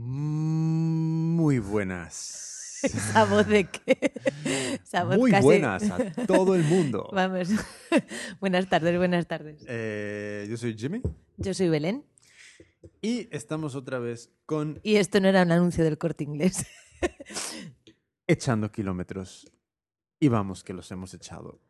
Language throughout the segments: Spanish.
Muy buenas. ¿Esa voz de qué? Esa voz Muy casi- buenas a todo el mundo. Vamos. buenas tardes, buenas tardes. Eh, yo soy Jimmy Yo soy Belén y estamos otra vez con y esto no era un anuncio del corte inglés. Echando Kilómetros. Y vamos que los hemos echado.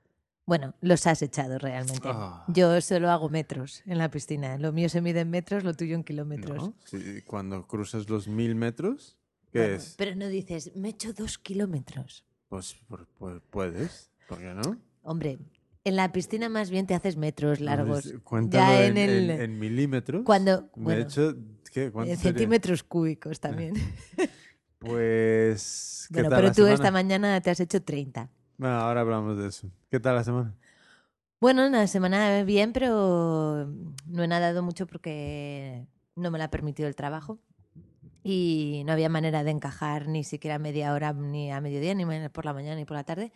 Bueno, los has echado realmente. Ah. Yo solo hago metros en la piscina. Lo mío se mide en metros, lo tuyo en kilómetros. ¿no? Sí, cuando cruzas los mil metros, ¿qué Bueno, es? Pero no dices, me echo dos kilómetros. Pues puedes, ¿por qué no? Hombre, en la piscina más bien te haces metros largos. Entonces, cuéntalo ya en, en el- en- en milímetros. Cuando, Me he hecho, ¿qué? ¿Cuánto en sería? centímetros cúbicos también. Pues, ¿qué bueno, tal pero la tú esta mañana te has hecho 30. Bueno, ahora hablamos de eso. ¿Qué tal la semana? Bueno, una semana bien, pero no he nadado mucho porque no me lo ha permitido el trabajo. Y no había manera de encajar ni siquiera media hora, ni a mediodía, ni por la mañana, ni por la tarde.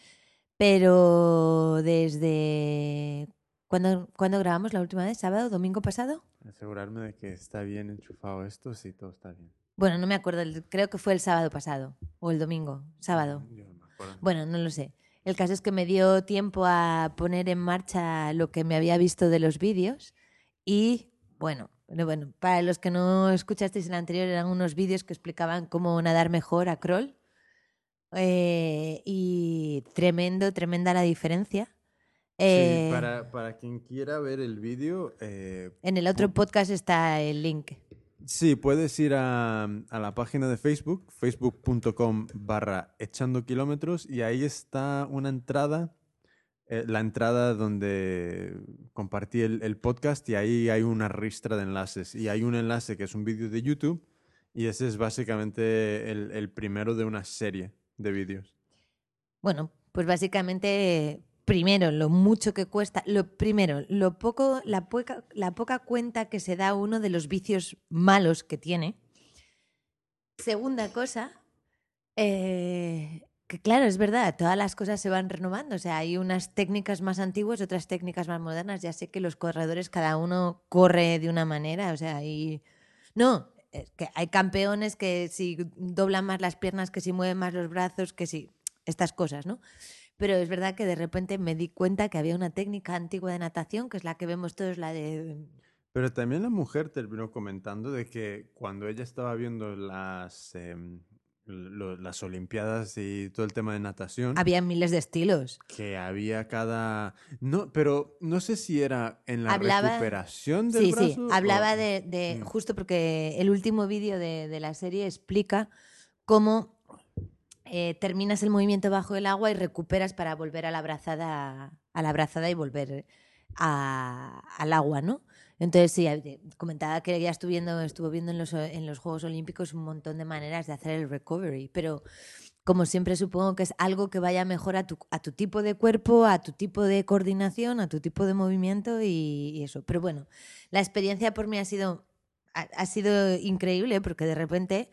Pero desde... ¿Cuándo, ¿Cuándo grabamos la última vez? ¿Sábado? ¿Domingo pasado? Asegurarme de que está bien enchufado esto, sí, todo está bien. Bueno, no me acuerdo, creo que fue el sábado pasado o el domingo, sábado. Yo no me acuerdo. Bueno, no lo sé. El caso es que me dio tiempo a poner en marcha lo que me había visto de los vídeos y bueno, bueno, para los que no escuchasteis el anterior eran unos vídeos que explicaban cómo nadar mejor a crawl Eh, y tremendo, tremenda la diferencia. Eh, sí, para, para quien quiera ver el vídeo, eh, En el otro podcast está el link. Sí, puedes ir a, la página de Facebook, facebook.com barra echando kilómetros, y ahí está una entrada, eh, la entrada donde compartí el, el podcast, y ahí hay una ristra de enlaces. Y hay un enlace que es un vídeo de YouTube, y ese es básicamente el, el primero de una serie de vídeos. Bueno, pues básicamente, primero, lo mucho que cuesta, lo primero, lo poco, la poca, cuenta que se da uno de los vicios malos que tiene. Segunda cosa, eh, que claro, es verdad, todas las cosas se van renovando. O sea, hay unas técnicas más antiguas, otras técnicas más modernas. Ya sé que los corredores, cada uno corre de una manera. O sea, hay. No, que hay campeones que si doblan más las piernas, que si mueven más los brazos, que si. Estas cosas, ¿no? Pero es verdad que de repente me di cuenta que había una técnica antigua de natación, que es la que vemos todos, la de Pero también la mujer terminó comentando de que cuando ella estaba viendo las, em, lo- las Olimpiadas y todo el tema de natación, había miles de estilos. que había cada... No, pero no sé si era en la Hablaba- recuperación del Sí, brazo. sí, hablaba o- de, de- Mm. justo porque el último vídeo de, de la serie explica cómo eh, terminas el movimiento bajo el agua y recuperas para volver a la brazada, a la brazada y volver a- al agua, ¿no? Entonces sí, eh, comentaba que ya estuvo viendo, estuvo viendo en los, en los Juegos Olímpicos un montón de maneras de hacer el recovery, pero como siempre supongo que es algo que vaya mejor a tu, a tu tipo de cuerpo, a tu tipo de coordinación, a tu tipo de movimiento y, eso. Pero bueno, la experiencia por mí ha sido, ha sido increíble porque de repente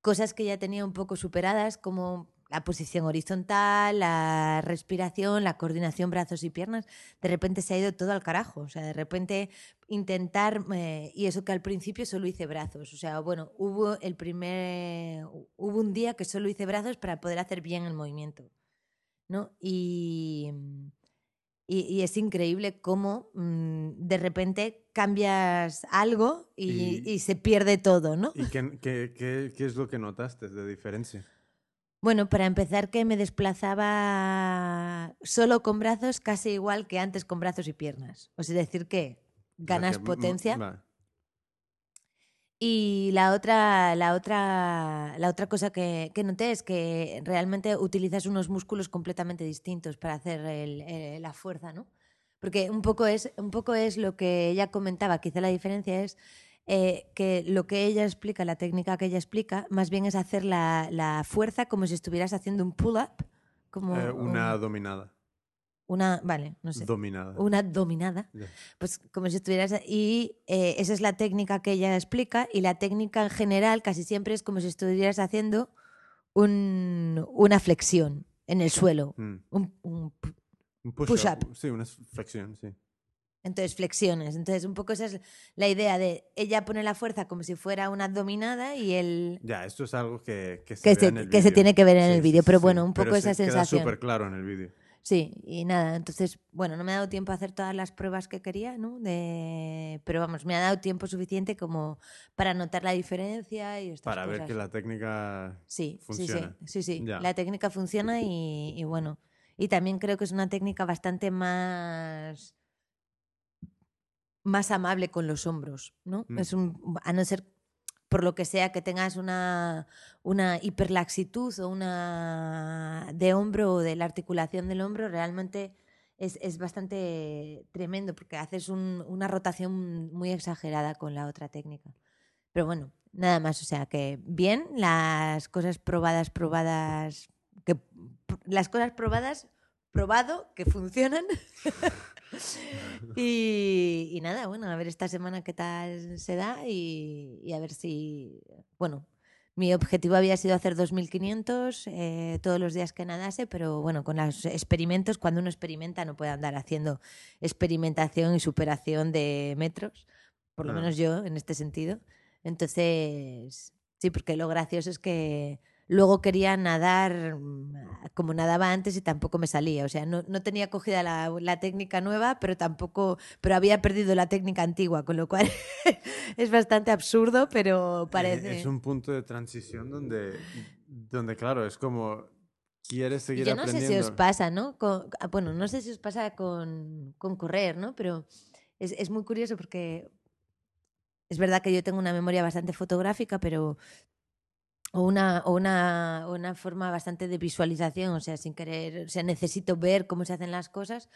cosas que ya tenía un poco superadas como la posición horizontal, la respiración, la coordinación brazos y piernas, de repente se ha ido todo al carajo. O sea, de repente intentar, eh, y eso que al principio solo hice brazos. O sea, bueno, hubo el primer, hubo un día que solo hice brazos para poder hacer bien el movimiento. ¿no? Y, y, es increíble cómo mm, de repente cambias algo y, Y- y se pierde todo, ¿no? ¿Y qué, qué- qué- qué es lo que notaste de diferencia? Bueno, para empezar que me desplazaba solo con brazos casi igual que antes con brazos y piernas. O sea, decir que O sea, ganas que, mm, potencia. vale. Y la otra, la otra, la otra cosa que, que noté es que realmente utilizas unos músculos completamente distintos para hacer el- eh, la fuerza, ¿no? Porque un poco, es, un poco es lo que ella comentaba, quizá la diferencia es eh, que lo que ella explica, la técnica que ella explica, más bien es hacer la, la fuerza como si estuvieras haciendo un pull-up. Como Eh, una un- dominada. una, vale, no sé, Dominada. una dominada pues como si estuvieras y eh, esa es la técnica que ella explica y la técnica en general casi siempre es como si estuvieras haciendo un- una flexión en el suelo Mm. un, un Un Push-up. Sí, una flexión, sí. Entonces, flexiones. Entonces, un poco esa es la idea de ella pone la fuerza como si fuera una abdominada y él... Ya, esto es algo que, que se, Que ve se, en el que se vídeo. tiene que ver en Sí, el vídeo. sí, Pero sí. bueno, un poco esa se sensación. súper claro en el vídeo. Sí, y nada, entonces, bueno, no me ha dado tiempo a hacer todas las pruebas que quería, ¿no? De... Pero vamos, me ha dado tiempo suficiente como para notar la diferencia y estas Para ver que la técnica Sí, funciona. sí, sí, sí, sí. La técnica funciona y, y bueno, y también creo que es una técnica bastante más más amable con los hombros, ¿no? Mm. Es un, a no ser por lo que sea que tengas una, una hiperlaxitud o una de hombro o de la articulación del hombro, realmente es, es bastante tremendo porque haces un- una rotación muy exagerada con la otra técnica. Pero bueno, nada más, o sea que bien, las cosas probadas, probadas, que las cosas probadas, probado, que funcionan. y, y nada, bueno, a ver esta semana qué tal se da y, y a ver si, bueno, mi objetivo había sido hacer 2.500 eh, todos los días que nadase, pero bueno, con los experimentos, cuando uno experimenta no puede andar haciendo experimentación y superación de metros, por lo menos yo en este sentido. Entonces, sí, porque lo gracioso es que luego quería nadar mm, como nadaba antes y tampoco me salía. O sea, no, no tenía cogida la, la técnica nueva, pero tampoco, pero había perdido la técnica antigua, con lo cual es bastante absurdo, pero Eh, parece. Es un punto de transición donde, donde claro, es como quieres seguir Yo no sé si os pasa, ¿no? Con- ah, bueno, no sé si os pasa con, con correr, ¿no? Pero es, es muy curioso porque es verdad que yo tengo una memoria bastante fotográfica, pero o una, o una, una forma bastante de visualización, o sea, sin querer, o sea, necesito ver cómo se hacen las cosas.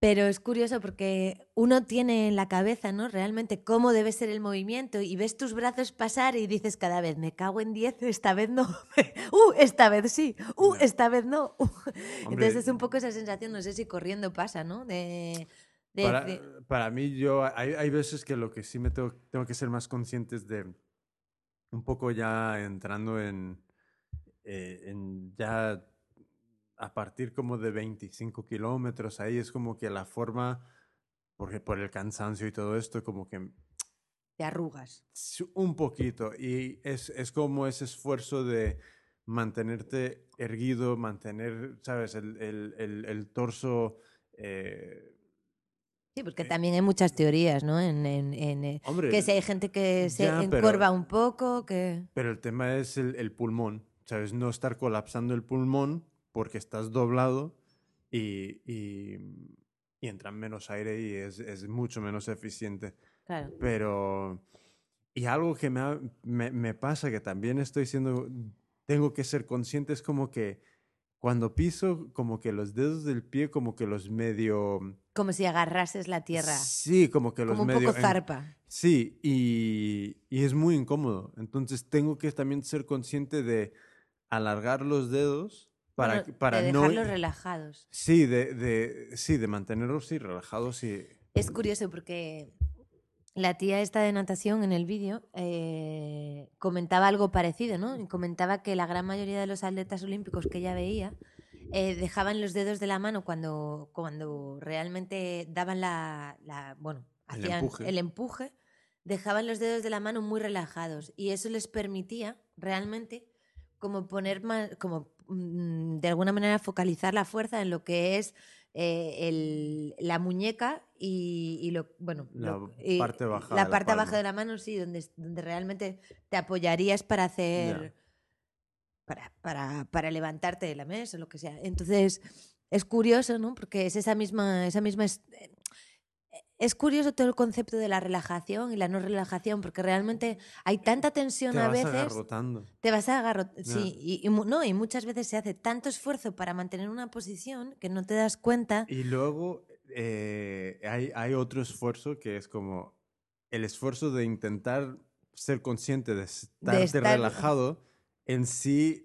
Pero es curioso porque uno tiene en la cabeza, ¿no? Realmente cómo debe ser el movimiento y ves tus brazos pasar y dices cada vez, me cago en 10, esta vez no. uh, esta vez sí. Uh, esta vez no. Uh. Entonces es un poco esa sensación, no sé si corriendo pasa, ¿no? De, de- para, de- para mí, yo hay, hay veces que lo que sí me tengo, tengo que ser más consciente es de un poco ya entrando en, eh, en ya a partir como de 25 kilómetros, ahí es como que la forma, porque por el cansancio y todo esto, como que te arrugas. Un poquito. Y es, es como ese esfuerzo de mantenerte erguido, mantener, ¿sabes? El, el, el, el torso. eh, Sí, porque también hay muchas teorías, ¿no? En, en- en, eh, hombre, que si hay gente que se ya, pero- encorva un poco, que... pero el tema es el, el pulmón, ¿sabes? No estar colapsando el pulmón porque estás doblado y, y, y entra menos aire y es, es mucho menos eficiente. Claro. Pero, y algo que me, ha- me, me pasa, que también estoy siendo, tengo que ser consciente, es como que cuando piso, como que los dedos del pie, como que los medio... Como si agarrases la tierra. Sí, como que los Como un medio... poco en- zarpa. Sí, y, y es muy incómodo. Entonces tengo que también ser consciente de alargar los dedos para, Bueno, para de no... dejarlos relajados. Sí, de, de, sí, de mantenerlos sí, relajados y... Es curioso porque la tía esta de natación en el vídeo eh, comentaba algo parecido, ¿no? Y comentaba que la gran mayoría de los atletas olímpicos que ella veía eh, dejaban los dedos de la mano cuando, cuando realmente daban la, la- bueno, El hacían empuje. el empuje, dejaban los dedos de la mano muy relajados y eso les permitía realmente como poner más, como mm, de alguna manera focalizar la fuerza en lo que es eh, el- la muñeca y, y lo bueno La lo- y parte baja la de la parte palma. baja de la mano sí donde, donde realmente te apoyarías para hacer para, para, para levantarte de la mesa o lo que sea entonces es curioso no porque es esa misma esa misma es, es curioso todo el concepto de la relajación y la no relajación porque realmente hay tanta tensión Te a vas veces agarrotando. te vas a agarrar. Ya. Sí, y, y mu- no, y muchas veces se hace tanto esfuerzo para mantener una posición que no te das cuenta. Y luego eh, hay, hay otro esfuerzo que es como el esfuerzo de intentar ser consciente de estarte estar- relajado en sí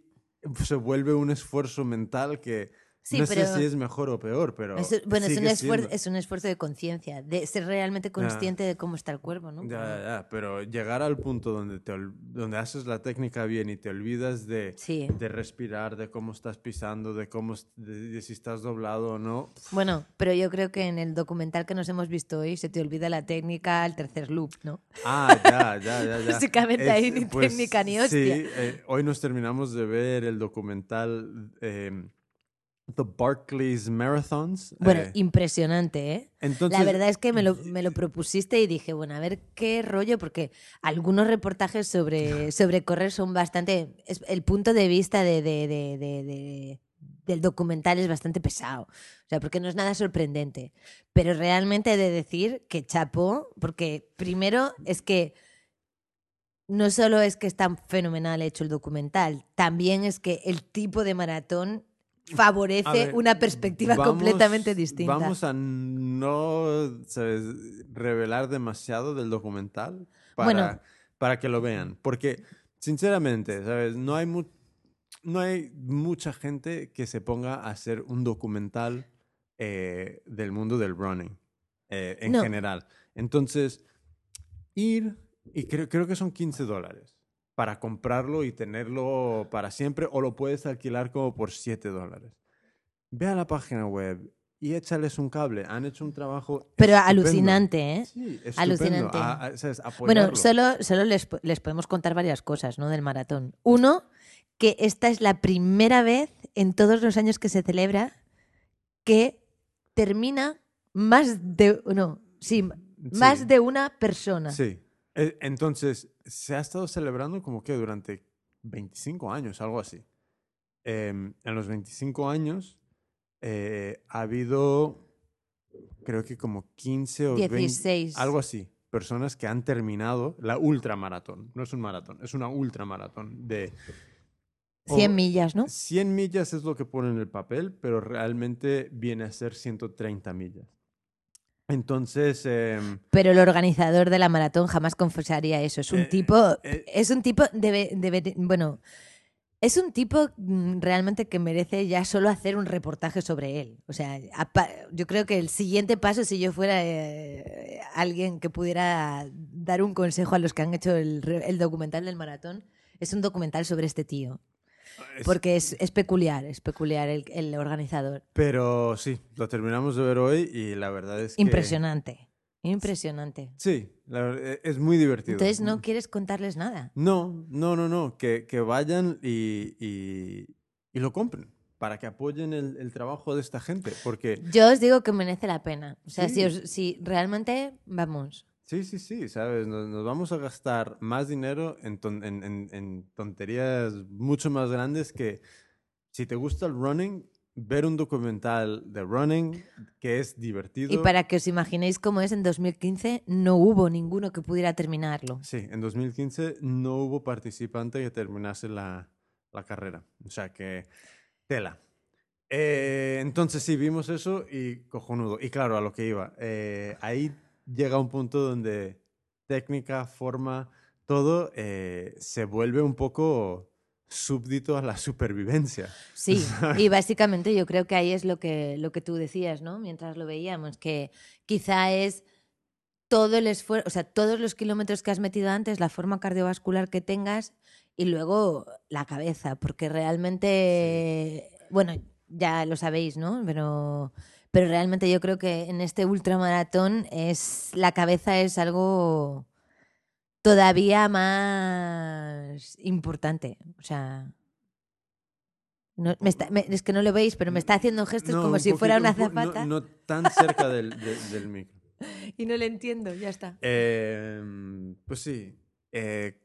se vuelve un esfuerzo mental que Sí, no pero sé si es mejor o peor, pero. es, bueno, es un, esfuerzo, es un esfuerzo de conciencia, de ser realmente consciente de cómo está el cuerpo, ¿no? Ya, ya, ya, pero llegar al punto donde, te, donde haces la técnica bien y te olvidas de, Sí. de respirar, de cómo estás pisando, de, cómo, de, de si estás doblado o no. Bueno, pero yo creo que en el documental que nos hemos visto hoy se te olvida la técnica al tercer loop, ¿no? Ah, ya, ya, ya. ya. Básicamente ahí ni técnica ni Sí, hostia. eh, hoy nos terminamos de ver el documental eh, The Barclays Marathons. Bueno, eh, impresionante, ¿eh? entonces, La verdad es que me lo, me lo propusiste y dije, bueno, a ver qué rollo, porque algunos reportajes sobre, sobre correr son bastante... es- el punto de vista de, de- de- de- de- del documental es bastante pesado, o sea, porque no es nada sorprendente. Pero realmente he de decir que chapó, porque primero es que no solo es que está fenomenal hecho el documental, también es que el tipo de maratón favorece ver, una perspectiva vamos- completamente distinta. Vamos a no ¿sabes? revelar demasiado del documental para, Bueno. para que lo vean. Porque, sinceramente, ¿sabes? No hay, mu- no hay mucha gente que se ponga a hacer un documental eh, del mundo del running eh, en No. general. Entonces, ir, y creo, creo que son 15 dólares para comprarlo y tenerlo para siempre, o lo puedes alquilar como por 7 dólares. Ve a la página web y échales un cable. Han hecho un trabajo. Pero estupendo. alucinante, ¿eh? Sí, estupendo. Alucinante. A- a- ¿sabes? Bueno, solo, solo les, les podemos contar varias cosas ¿no? del maratón. Uno, que esta es la primera vez en todos los años que se celebra que termina más de. No, sí, más de una persona. Sí. Eh, Entonces, se ha estado celebrando como que durante 25 años, algo así. Em, en los 25 años eh, ha habido, creo que como 15 o 20, 16. algo así, personas que han terminado la ultramaratón. No es un maratón, es una ultramaratón de... 100 o- millas, ¿no? 100 millas es lo que pone en el papel, pero realmente viene a ser 130 millas. Entonces, em, Pero el organizador de la maratón jamás confesaría eso. Es un Eh, tipo. eh. es un tipo. Debe, debe- bueno. Es un tipo mm, realmente que merece ya solo hacer un reportaje sobre él. O sea, yo creo que el siguiente paso, si yo fuera eh, alguien que pudiera dar un consejo a los que han hecho el, el documental del maratón, es un documental sobre este tío. Porque es, es peculiar, es peculiar el, el organizador. Pero sí, lo terminamos de ver hoy y la verdad es que... Impresionante, impresionante. Sí, la ver- e- es muy divertido. Entonces no quieres contarles nada. No, no, no, no, que, que vayan y, y, y lo compren para que apoyen el, el trabajo de esta gente, porque Yo os digo que merece la pena. O sea, Sí. si, os- si realmente, vamos. Sí, sí, sí, ¿sabes? Nos, nos vamos a gastar más dinero en, ton- en- en- en tonterías mucho más grandes que si te gusta el running, ver un documental de running que es divertido. Y para que os imaginéis cómo es, en 2015 no hubo ninguno que pudiera terminarlo. Sí, en 2015 no hubo participante que terminase la, la carrera. O sea que, tela. Eh, entonces sí, vimos eso y cojonudo. Y claro, a lo que iba. eh, ahí llega un punto donde técnica, forma, todo eh, se vuelve un poco súbdito a la supervivencia. Sí, y básicamente yo creo que ahí es lo que, lo que tú decías, ¿no? Mientras lo veíamos, que quizá es todo el esfuerzo, o sea, todos los kilómetros que has metido antes, la forma cardiovascular que tengas y luego la cabeza, porque realmente, bueno, ya lo sabéis, ¿no? Pero, pero realmente yo creo que en este ultramaratón es, la cabeza es algo todavía más importante. O sea, no- me está- me- es que no lo veis, pero me está haciendo gestos No, como si fuera una un po- no- tan cerca del, de- del micro. y no le entiendo, ya está. Em, pues sí. eh,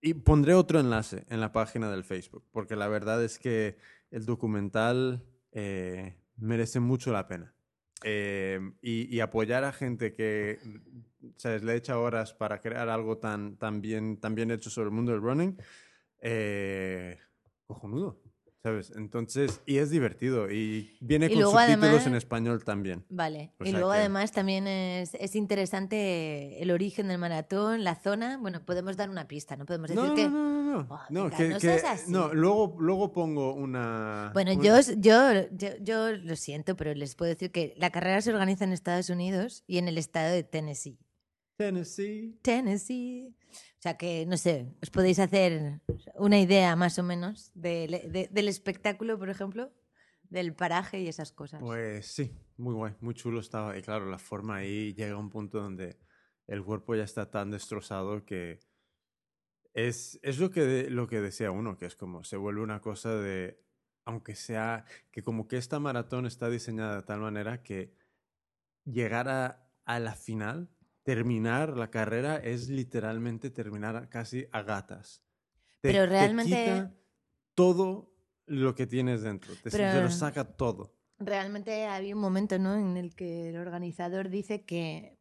y pondré otro enlace en la página del Facebook, porque la verdad es que el documental eh, merece mucho la pena. Em, y, y apoyar a gente que ¿sabes? le echa horas para crear algo tan, tan, bien, tan bien hecho sobre el mundo del running, eh, cojonudo. ¿Sabes? Entonces, y es divertido. Y viene Y con subtítulos además- en español también. Vale. O y luego que- además también es, es interesante el origen del maratón, la zona. Bueno, podemos dar una pista, no podemos decir No, que... no, no, no, no. Oh, no, venga, que, no que- no, luego, luego pongo una. Bueno, un- yo, yo, yo, yo lo siento, pero les puedo decir que la carrera se organiza en Estados Unidos y en el estado de Tennessee. Tennessee. Tennessee. O sea que, no sé, os podéis hacer una idea más o menos del, de- del espectáculo, por ejemplo, del paraje y esas cosas. Pues sí, muy guay, muy chulo estaba. Y claro, la forma ahí llega a un punto donde el cuerpo ya está tan destrozado que es, es lo, que de- lo que decía uno, que es como se vuelve una cosa de, aunque sea, que como que esta maratón está diseñada de tal manera que llegar a, a la final, terminar la carrera es literalmente terminar casi a gatas. Te- Pero te realmente- quita todo lo que tienes dentro, te, te lo saca todo. Realmente había un momento ¿no? en el que el organizador dice que,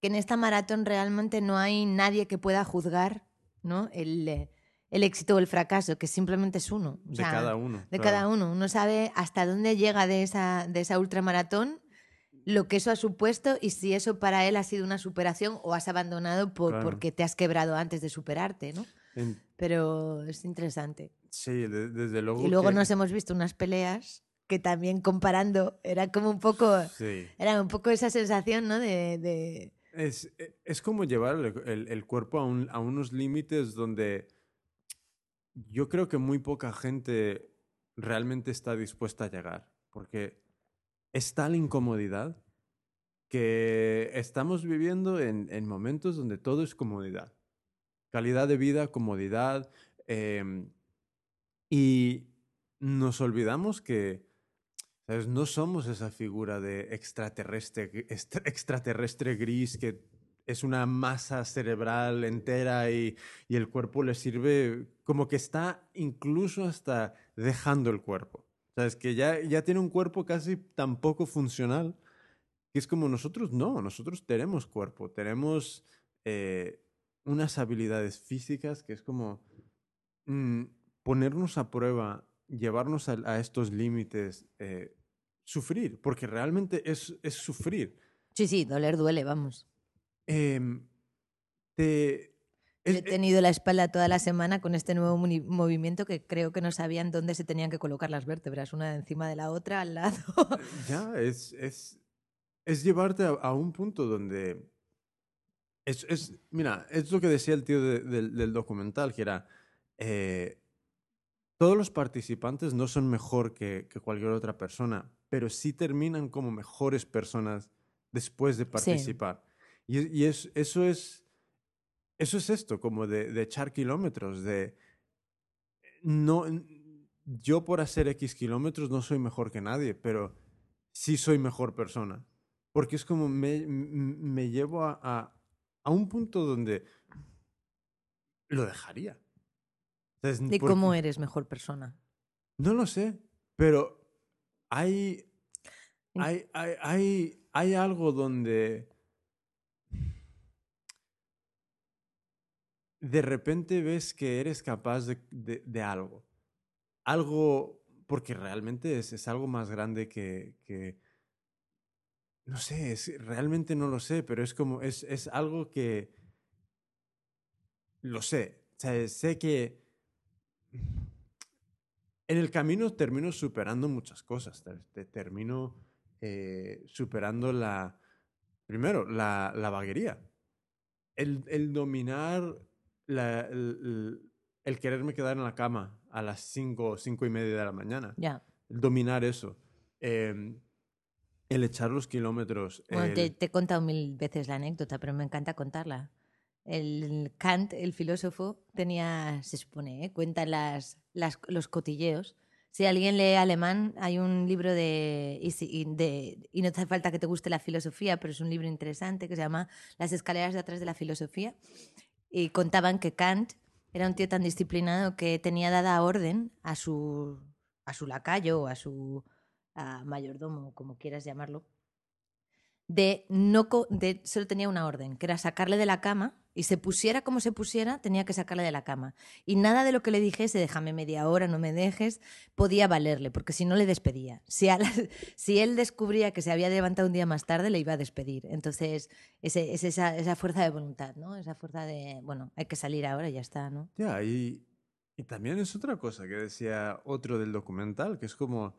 que en esta maratón realmente no hay nadie que pueda juzgar ¿no? el, el éxito o el fracaso, que simplemente es uno. O De cada uno. De claro. cada uno. Uno sabe hasta dónde llega de esa, de esa ultramaratón, lo que eso ha supuesto y si eso para él ha sido una superación o has abandonado por, Claro. porque te has quebrado antes de superarte, ¿no? En- Pero es interesante. sí, de- desde luego. Y luego que- nos hemos visto unas peleas que también comparando era como un poco, Sí. era un poco esa sensación, ¿no? De, de- Es, e- es como llevar el, el- cuerpo a unos límites donde yo creo que muy poca gente realmente está dispuesta a llegar. Porque es tal incomodidad que estamos viviendo en, en momentos donde todo es comodidad. Calidad de vida, comodidad. em, y nos olvidamos que ¿sabes? no somos esa figura de extraterrestre, extraterrestre gris que es una masa cerebral entera y, y el cuerpo le sirve como que está incluso hasta dejando el cuerpo. ¿Sabes? Que ya, ya tiene un cuerpo casi tan poco funcional que es como nosotros no, nosotros tenemos cuerpo, tenemos eh, unas habilidades físicas que es como mm, ponernos a prueba, llevarnos a, a estos límites, eh, sufrir, porque realmente es, es sufrir. Sí, sí, doler duele, vamos. Em, te, Yo es- he tenido la espalda toda la semana con este nuevo movimiento que creo que no sabían dónde se tenían que colocar las vértebras, una encima de la otra, al lado. Ya, es, es, es llevarte a, a un punto donde... Es, es, mira, es lo que decía el tío de- del, del documental, que era, eh, todos los participantes no son mejor que, que cualquier otra persona, pero sí terminan como mejores personas después de participar. Y, es- y es, eso, es, eso es esto, como de, de echar kilómetros, de... No, yo por hacer X kilómetros no soy mejor que nadie, pero sí soy mejor persona. Porque es como me, me llevo a, a, a un punto donde lo dejaría. ¿Sabes? ¿Y Porque- cómo eres mejor persona? No lo sé, pero hay, hay, hay, hay, hay algo donde de repente ves que eres capaz de, de- de algo. Algo, porque realmente es, es algo más grande que, que- no sé, es, realmente no lo sé, pero es como, es, es algo que, lo sé, o sea, sé que en el camino termino superando muchas cosas. te- te- termino eh, superando la. Primero, la, la vaguería. El, el dominar. la- el, el- quererme quedar en la cama a las 5 o 5 y media de la mañana. Ya. El dominar eso. em, el echar los kilómetros. Bueno, te, el- te he contado mil veces la anécdota, pero me encanta contarla. El Kant, el filósofo, tenía, se supone, ¿eh? cuenta las, las- los cotilleos. Si alguien lee alemán, hay un libro de y, si- de. y no hace falta que te guste la filosofía, pero es un libro interesante que se llama Las escaleras de atrás de la filosofía. Y contaban que Kant era un tío tan disciplinado que tenía dada orden a su, a su lacayo o a su a mayordomo, como quieras llamarlo, de no de solo tenía una orden, que era sacarle de la cama y se pusiera como se pusiera, tenía que sacarle de la cama. Y nada de lo que le dijese, déjame media hora, no me dejes, podía valerle, porque si no le despedía. Si, a si él descubría que se había levantado un día más tarde, le iba a despedir. Entonces, ese- es esa, esa fuerza de voluntad, ¿no? Esa fuerza de, bueno, hay que salir ahora y ya está, ¿no? Ya, y, y también es otra cosa que decía otro del documental, que es como,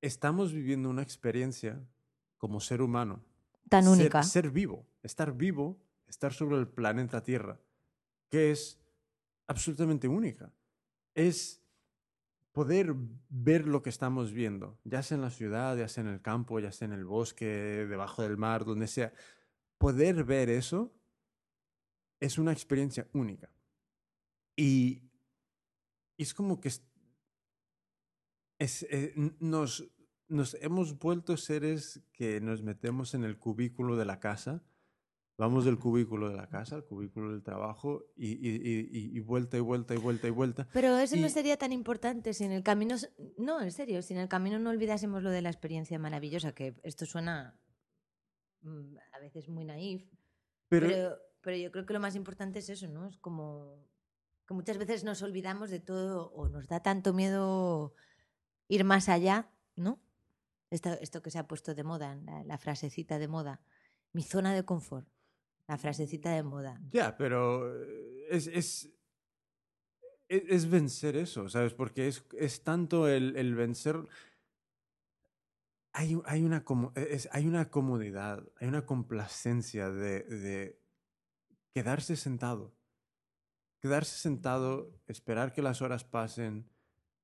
estamos viviendo una experiencia como ser humano. Tan ser- única. Ser vivo, estar vivo, estar sobre el planeta Tierra, que es absolutamente única. Es poder ver lo que estamos viendo, ya sea en la ciudad, ya sea en el campo, ya sea en el bosque, debajo del mar, donde sea. Poder ver eso es una experiencia única. Y, es como que eh, nos hemos vuelto seres que nos metemos en el cubículo de la casa, vamos del cubículo de la casa al cubículo del trabajo y, y- y- y- y vuelta y vuelta y vuelta y vuelta. Pero eso no sería tan importante si en el camino... No, en serio, si en el camino no olvidásemos lo de la experiencia maravillosa, que esto suena mm, a veces muy naif, Pero, pero, pero yo creo que lo más importante es eso, ¿no? Es como que muchas veces nos olvidamos de todo o nos da tanto miedo ir más allá, ¿no? Esto, esto que se ha puesto de moda, la, la frasecita de moda, mi zona de confort, la frasecita de moda. ya, pero eh, es, es, es, es vencer eso, ¿sabes? Porque es, es tanto el, el vencer... Hay, hay, una, e, es- hay una comodidad, hay una complacencia de, de quedarse sentado. Quedarse sentado, esperar que las horas pasen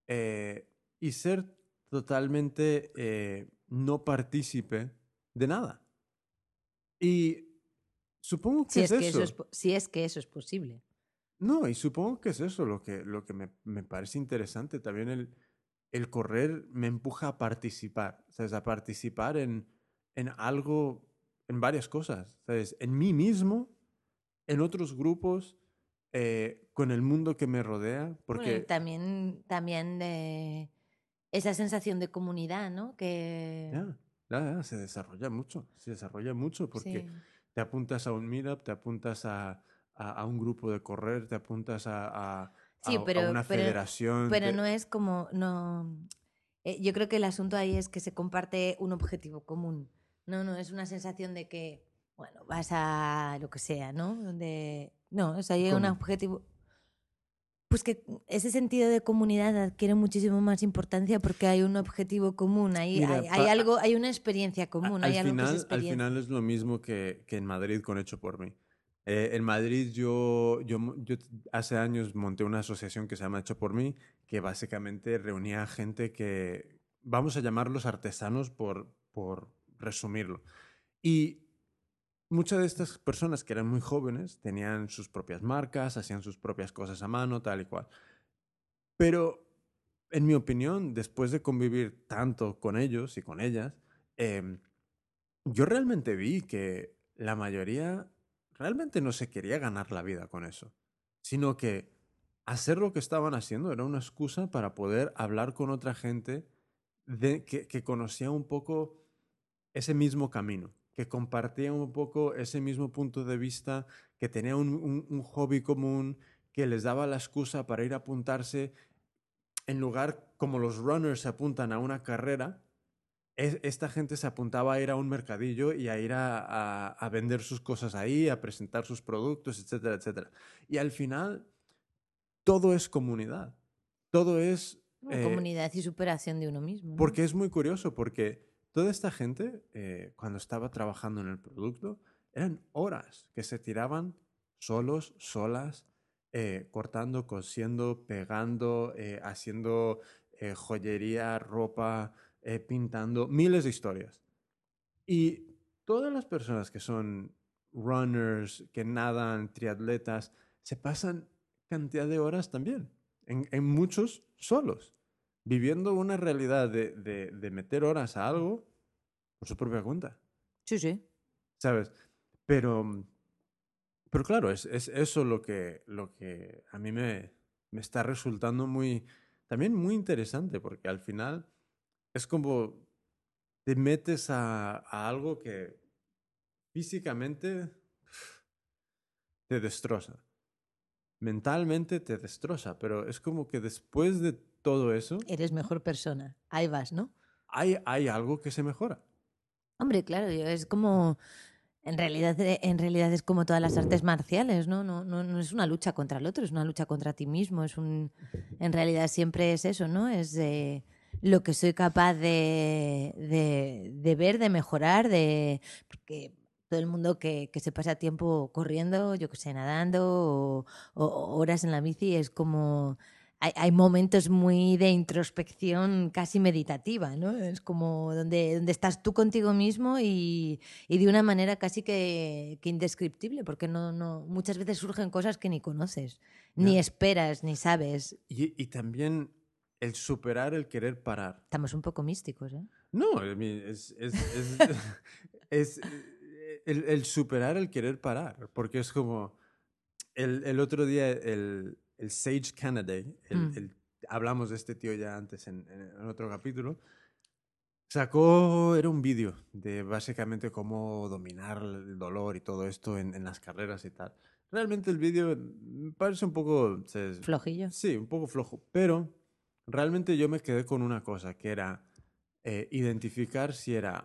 eh, y ser totalmente eh, no partícipe de nada. Y supongo que Si es, es, que eso. eso es, si es que eso es posible. No, y supongo que es eso lo que, lo que me, me parece interesante. También el, el correr me empuja a participar, ¿sabes? A participar en, en algo, en varias cosas, ¿sabes? En mí mismo, en otros grupos, eh, con el mundo que me rodea, Bueno, y porque... también, también de esa sensación de comunidad, ¿no? Que Ya, ya, ya, se desarrolla mucho, se desarrolla mucho porque sí. Te apuntas a un meetup, te apuntas a, a, a un grupo de correr, te apuntas a, a, Sí, pero- una pero- federación. Pero no es como, no. eh, yo creo que el asunto ahí es que se comparte un objetivo común. No, no, es una sensación de que, bueno, vas a lo que sea, ¿no? De, no, es ahí un ¿Cómo? objetivo. Pues que ese sentido de comunidad adquiere muchísimo más importancia porque hay un objetivo común, hay, Mira, hay, hay pa- algo, hay una experiencia A- común, al, algo final, que es al experiencia. final es lo mismo que, que en Madrid con Hecho por mí. Eh, en Madrid yo, yo, hace años monté una asociación que se llama Hecho por mí, que básicamente reunía a gente que, vamos a llamarlos artesanos por, por resumirlo. Y muchas de estas personas que eran muy jóvenes tenían sus propias marcas, hacían sus propias cosas a mano, tal y cual. Pero, en mi opinión, después de convivir tanto con ellos y con ellas, em, yo realmente vi que la mayoría realmente no se quería ganar la vida con eso, sino que hacer lo que estaban haciendo era una excusa para poder hablar con otra gente que conocía un poco ese mismo camino, que compartía un poco ese mismo punto de vista, que tenía un, un- un hobby común, que les daba la excusa para ir a apuntarse en lugar como los runners se apuntan a una carrera, es- esta gente se apuntaba a ir a un mercadillo y a ir a, a- a vender sus cosas ahí, a presentar sus productos, etcétera, etcétera. Y al final, todo es comunidad. Todo es... Bueno, eh, comunidad y superación de uno mismo. ¿no? porque es muy curioso, porque toda esta gente, eh, cuando estaba trabajando en el producto, eran horas que se tiraban solos, solas, eh, cortando, cosiendo, pegando, eh, haciendo joyería, ropa, pintando, miles de historias. Y todas las personas que son runners, que nadan, triatletas, se pasan cantidad de horas también, en muchos solos, viviendo una realidad de, de- de meter horas a algo por su propia cuenta, Sí, sí. ¿sabes? Pero, pero claro, es, es eso lo que, lo que a mí me, me está resultando muy, también muy interesante, porque al final es como te metes a, a algo que físicamente te destroza. Mentalmente te destroza, pero es como que después de todo eso, Eres mejor persona. Ahí vas, ¿no? hay, hay algo que se mejora. Hombre, claro, yo- es como. En realidad, eh, en realidad es como todas las artes marciales, ¿no? No, no, no es una lucha contra el otro, es una lucha contra ti mismo. Es un, en realidad siempre es eso, ¿no? Es de lo que soy capaz de, de, de ver, de mejorar, de. Porque todo el mundo que, que se pasa tiempo corriendo, yo que sé, nadando o, o horas en la bici, es como. Hay, hay momentos muy de introspección casi meditativa, ¿no? Es como donde, donde estás tú contigo mismo y, y de una manera casi que, que indescriptible, porque no, no, muchas veces surgen cosas que ni conoces, ni Ya. esperas, ni sabes. Y, y también el superar el querer parar. Estamos un poco místicos, ¿eh? No, I mean, es, es, es, es, el, el superar el querer parar, porque es como el, el otro día el, el Sage Kennedy, el, Mm. el- hablamos de este tío ya antes en, otro capítulo, sacó, era un vídeo de básicamente cómo dominar el dolor y todo esto en, en las carreras y tal. Realmente el vídeo me parece un poco... se- Flojillo. Sí, un poco flojo, pero realmente yo me quedé con una cosa, que era eh, identificar si era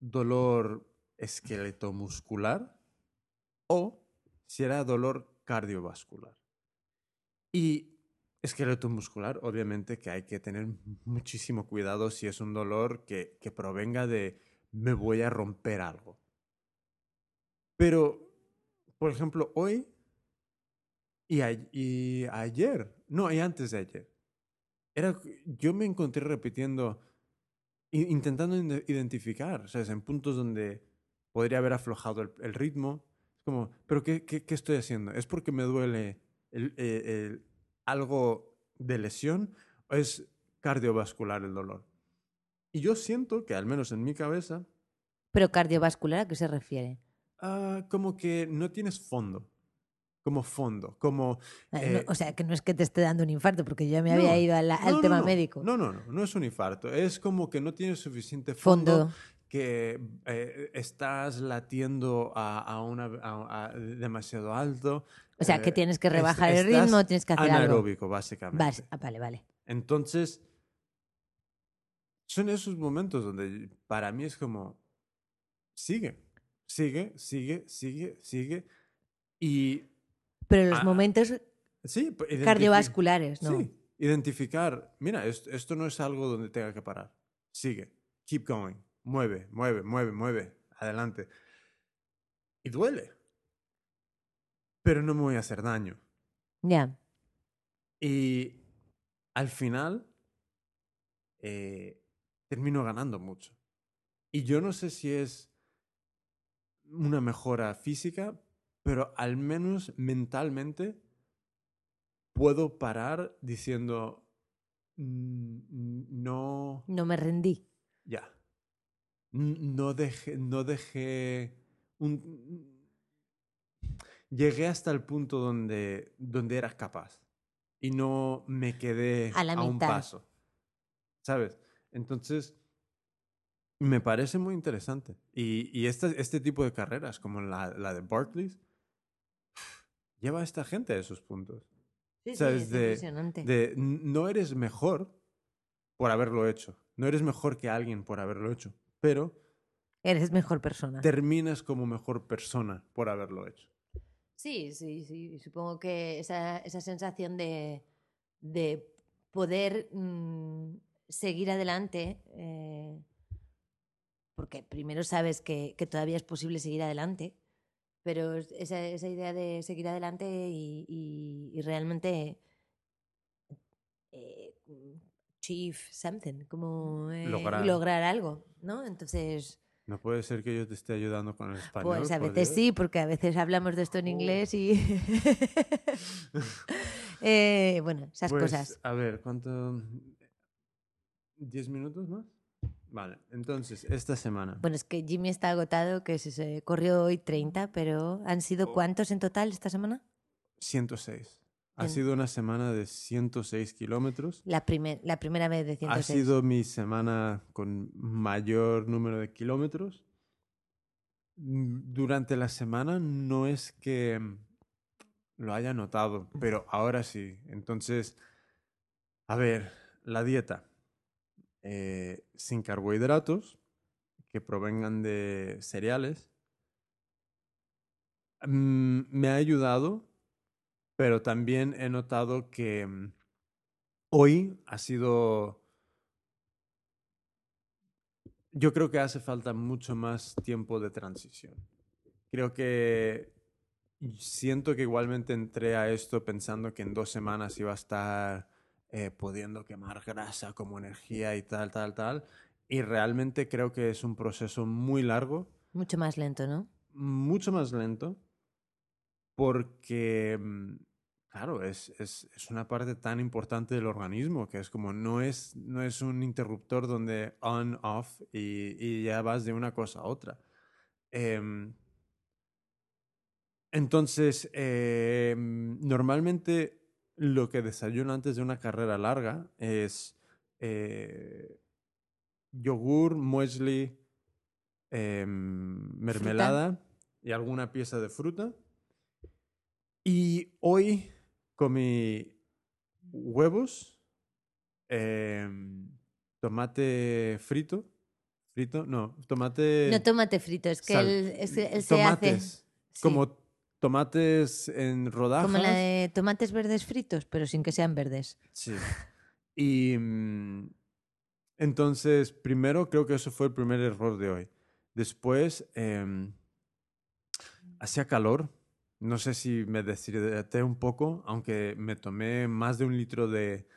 dolor esqueletomuscular o si era dolor cardiovascular. Y esqueletomuscular, obviamente que hay que tener muchísimo cuidado si es un dolor que, que provenga de me voy a romper algo. Pero, por ejemplo, hoy y, a- y ayer, no, y antes de ayer, era, yo me encontré repitiendo, intentando identificar, ¿sabes? En puntos donde podría haber aflojado el, el ritmo. Como, ¿pero qué, qué, qué estoy haciendo? ¿Es porque me duele el- eh, el- algo de lesión o es cardiovascular el dolor? Y yo siento que, al menos en mi cabeza, Pero cardiovascular, ¿a qué se refiere? ah, como que no tienes fondo. Como fondo, como... Eh, no- Eh, o sea, que no es que te esté dando un infarto, porque yo me había ido la- al no, tema médico. No, no, no, no es un infarto. Es como que no tienes suficiente fondo, Fondo. que eh, estás latiendo a, a una, a demasiado alto. O sea, que eh, tienes que rebajar el ritmo, tienes que hacer algo. anaeróbico, básicamente. Vas- ah, vale, vale. Entonces, son esos momentos donde para mí es como, sigue, sigue, sigue, sigue, sigue. Y Pero los Ah, momentos sí, pues, cardiovasculares, ¿no? Sí, identificar, mira, esto, esto no es algo donde tenga que parar. Sigue, keep going, mueve, mueve, mueve, mueve, adelante. Y duele. Pero no me voy a hacer daño. Ya. Y al final eh, termino ganando mucho. Y yo no sé si es una mejora física, pero al menos mentalmente puedo parar diciendo, "Mm, mm, no, No me rendí. ya, no dejé, no dejé un... Llegué hasta el punto donde, donde era capaz y no me quedé A la un mitad. paso, ¿sabes? Entonces, me parece muy interesante. Y, y este, este tipo de carreras, como la, la de Barclays, lleva a esta gente a esos puntos. Sí, ¿Sabes? es de, impresionante. de no eres mejor por haberlo hecho. No eres mejor que alguien por haberlo hecho. Pero Eres mejor persona. terminas como mejor persona por haberlo hecho. Sí, sí, sí. Supongo que esa, esa sensación de, de poder mm, seguir adelante, eh, porque primero sabes que, que todavía es posible seguir adelante, pero es- esa, esa idea de seguir adelante y, y- y realmente eh, achieve something, como eh, Lograr. lograr algo, ¿no? Entonces... No puede ser que yo te esté ayudando con el español. Pues a veces sí, porque a veces hablamos de esto en Oh. inglés y... Eh, bueno, esas Pues, cosas. A ver, ¿cuánto? ¿Diez minutos más? Vale, entonces, esta semana. Bueno, es que Jimmy está agotado, que se, se corrió hoy 30, pero ¿han sido Oh. cuántos en total esta semana? 106. Ha En- sido una semana de 106 kilómetros. La, primer- la primera vez de Ha 106. sido mi semana con mayor número de kilómetros. Mm, Durante la semana no es que mm, lo haya notado, pero ahora sí. Entonces, a ver, la dieta. eh, sin carbohidratos que provengan de cereales. Mm, me ha ayudado, pero también he notado que mm, hoy ha sido... Yo creo que hace falta mucho más tiempo de transición. Creo que siento que igualmente entré a esto pensando que en dos semanas iba a estar eh, pudiendo quemar grasa como energía y tal, tal, tal. Y realmente creo que es un proceso muy largo Mucho más lento, ¿no? mucho más lento porque, mm, claro, es, es, es una parte tan importante del organismo que es como no es, no es un interruptor donde on, off y, y ya vas de una cosa a otra. Em, entonces, em, normalmente lo que desayuno antes de una carrera larga es eh, yogur, muesli, em, mermelada y alguna pieza de fruta. Y hoy comí huevos, em, tomate frito, frito, no, tomate, No tomate frito, es que sal- él, es que él se hace... tomates, sí, como tomates en rodajas. como la de tomates verdes fritos, pero sin que sean verdes. Sí. Y mm, entonces, primero creo que eso fue el primer error de hoy. Después, em, hacía calor. No sé si me deshidraté un poco, aunque me tomé más de un litro de,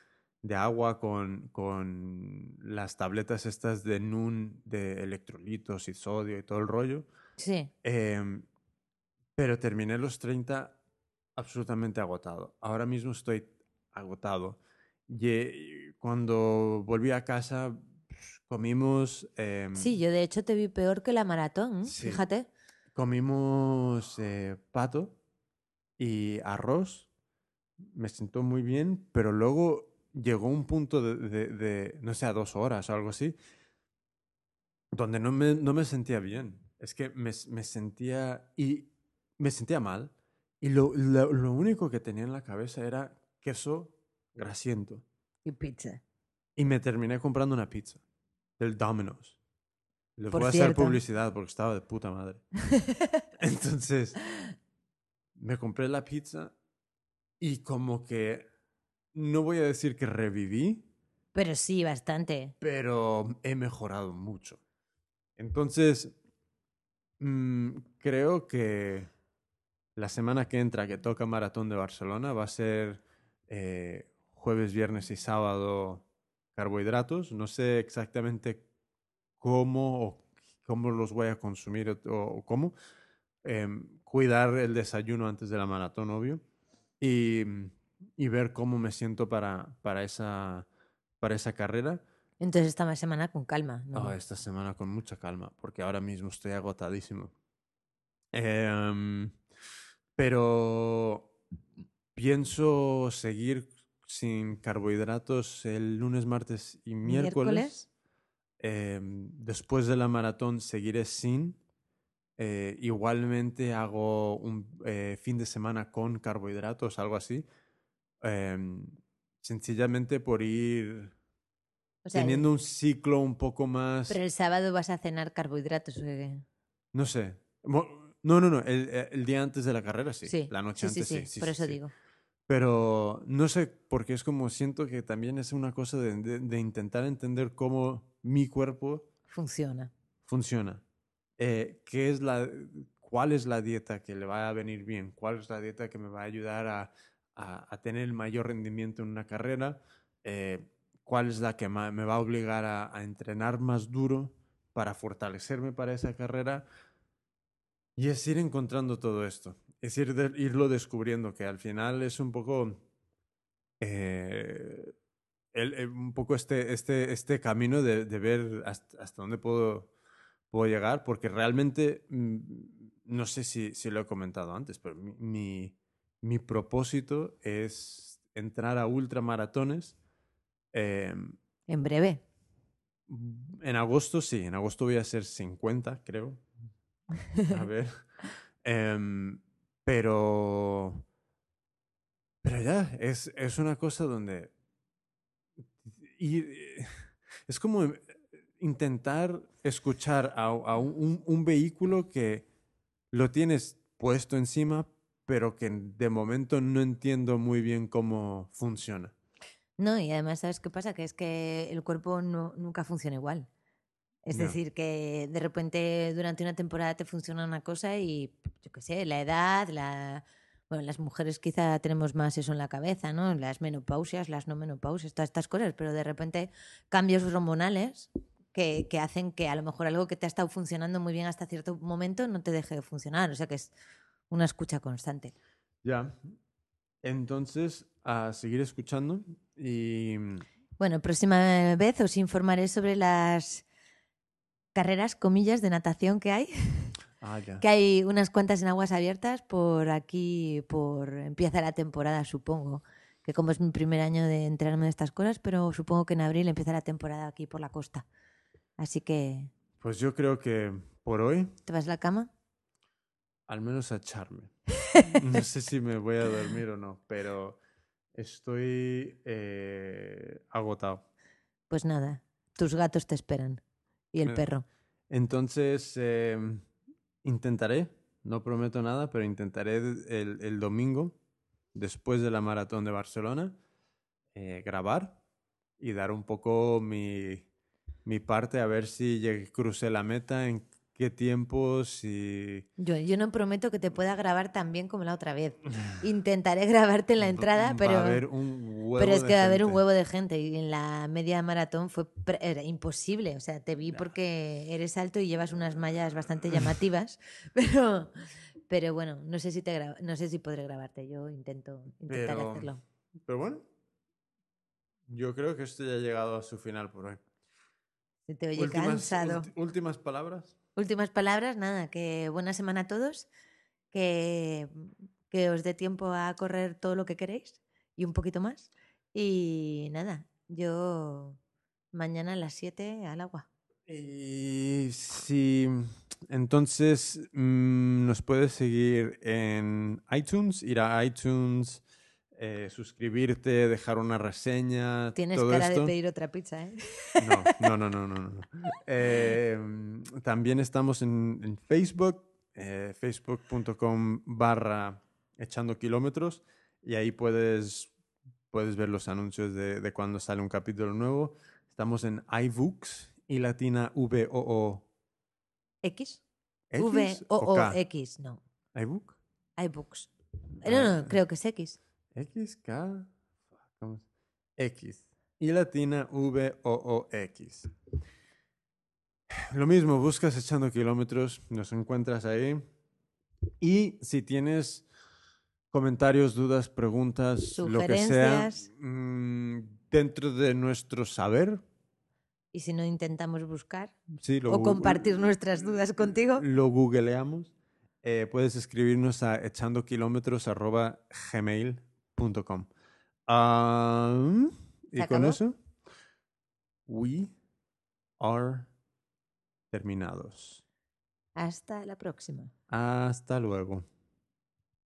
de agua con, con las tabletas estas de NUN, de electrolitos y sodio y todo el rollo. Sí. Em, pero terminé los 30 absolutamente agotado. Ahora mismo estoy agotado. Y eh, cuando volví a casa, pf, comimos, em, Sí, yo de hecho te vi peor que la maratón, ¿eh? Sí. fíjate. Comimos eh, pato y arroz. Me sentó muy bien, pero luego llegó un punto de, de- de, no sé, a dos horas o algo así, donde no me, no me sentía bien. Es que me, me sentía y me sentía mal. Y lo, lo, lo único que tenía en la cabeza era queso grasiento. Y pizza. Y me terminé comprando una pizza del Domino's. Les Por voy a hacer publicidad porque estaba de puta madre. Entonces, me compré la pizza y como que, no voy a decir que reviví, Pero sí, bastante. pero he mejorado mucho. Entonces, mm, creo que la semana que entra, que toca Maratón de Barcelona, va a ser eh, jueves, viernes y sábado carbohidratos. No sé exactamente cómo o cómo los voy a consumir o, o cómo. Em, cuidar el desayuno antes de la maratón, obvio. Y, y ver cómo me siento para, para, esa, para esa carrera. Entonces esta semana con calma. ¿no? Ah, esta semana con mucha calma, porque ahora mismo estoy agotadísimo. Em, pero pienso seguir sin carbohidratos el lunes, martes y miércoles. Em, después de la maratón seguiré sin. Eh, igualmente hago un eh, fin de semana con carbohidratos, algo así. Em, sencillamente por ir O sea, teniendo un ciclo un poco más... Pero el sábado vas a cenar carbohidratos. ¿o qué? No sé. No, no, no. El, el día antes de la carrera sí. Sí, La noche sí, antes sí, sí. sí, por eso digo. Pero no sé, porque es como siento que también es una cosa de, de- de intentar entender cómo mi cuerpo Funciona. funciona. Eh, ¿qué es la, ¿Cuál es la dieta que le va a venir bien? ¿Cuál es la dieta que me va a ayudar a, a- a tener el mayor rendimiento en una carrera? Eh, ¿Cuál es la que me va a obligar a, a entrenar más duro para fortalecerme para esa carrera? Y es ir encontrando todo esto. Es ir de- irlo descubriendo, que al final es un poco... eh, el- el- un poco este, este, este camino de, de ver hasta, hasta dónde puedo, puedo llegar, porque realmente, mm, no sé si, si lo he comentado antes, pero mi, mi, mi propósito es entrar a ultramaratones. em, En breve. en agosto, sí, en agosto voy a hacer 50, creo. A ver. Em, pero. Pero ya, es, es una cosa donde. Eh, es como eh, intentar escuchar a, un, vehículo que lo tienes puesto encima, pero que de momento no entiendo muy bien cómo funciona. No, y además, ¿sabes qué pasa? Que es que el cuerpo nunca funciona igual. Es decir, que de repente durante una temporada te funciona una cosa y, yo qué sé, la edad, la... Bueno, las mujeres quizá tenemos más eso en la cabeza, ¿no? Las menopausias, las no menopausias, todas estas cosas, pero de repente cambios hormonales que, que hacen que a lo mejor algo que te ha estado funcionando muy bien hasta cierto momento no te deje de funcionar. O sea que es una escucha constante. Ya. Entonces, a seguir escuchando y. Bueno, próxima vez os informaré sobre las carreras, comillas, de natación que hay. Ah, ya. Que hay unas cuantas en aguas abiertas por aquí, por empieza la temporada, supongo. Que como es mi primer año de enterarme de estas cosas, pero supongo que en abril empieza la temporada aquí por la costa. Así que, Pues yo creo que por hoy, ¿te vas a la cama? al menos a echarme. No sé si me voy a dormir o no, pero estoy eh, agotado. Pues nada, tus gatos te esperan. Y el Me- perro. Entonces, eh, intentaré, no prometo nada, pero intentaré el, el domingo, después de la maratón de Barcelona, eh, grabar y dar un poco mi, mi parte a ver si llegué- crucé la meta, en qué tiempo, si... Yo, yo no prometo que te pueda grabar tan bien como la otra vez. Intentaré grabarte en la entrada, Va pero... a haber un huevo Pero es de que va a haber un huevo de gente y en la media maratón fue era imposible. O sea, te vi porque eres alto y llevas unas mallas bastante llamativas, pero, pero bueno, no sé si te gra- no sé si podré grabarte. Yo intento intentaré Pero- hacerlo. Pero bueno, yo creo que esto ya ha llegado a su final por hoy. Te oye Últimas- cansado. últimas palabras. Últimas palabras, nada, que buena semana a todos, que, que os dé tiempo a correr todo lo que queréis y un poquito más. Y nada, yo mañana a las 7 al agua. Y si entonces mm, nos puedes seguir en iTunes, ir a iTunes, eh, suscribirte, dejar una reseña. Tienes todo cara esto. de pedir otra pizza, ¿eh? No, no, no, no, no. no. Eh, también estamos en, en Facebook, eh, facebook.com barra echando kilómetros y ahí puedes, puedes ver los anuncios de, de cuando sale un capítulo nuevo. Estamos en iVoox y latina V O O ¿X? V O O. X, no. iVook iBooks. No, no, Ah. creo que es X. X K ¿cómo es? X y latina V O O X. Lo mismo, buscas echando kilómetros, nos encuentras ahí. Y si tienes comentarios, dudas, preguntas, lo que sea, mm, dentro de nuestro saber, Y si no intentamos buscar sí, lo o compartir nuestras dudas contigo, lo googleamos, eh, puedes escribirnos a echando kilómetros Ah, y ¿Se con eso, we are terminados. hasta la próxima. Hasta luego.